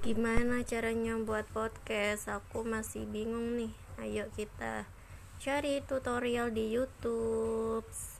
Gimana caranya buat podcast? Aku masih bingung nih. Ayo kita cari tutorial di YouTube.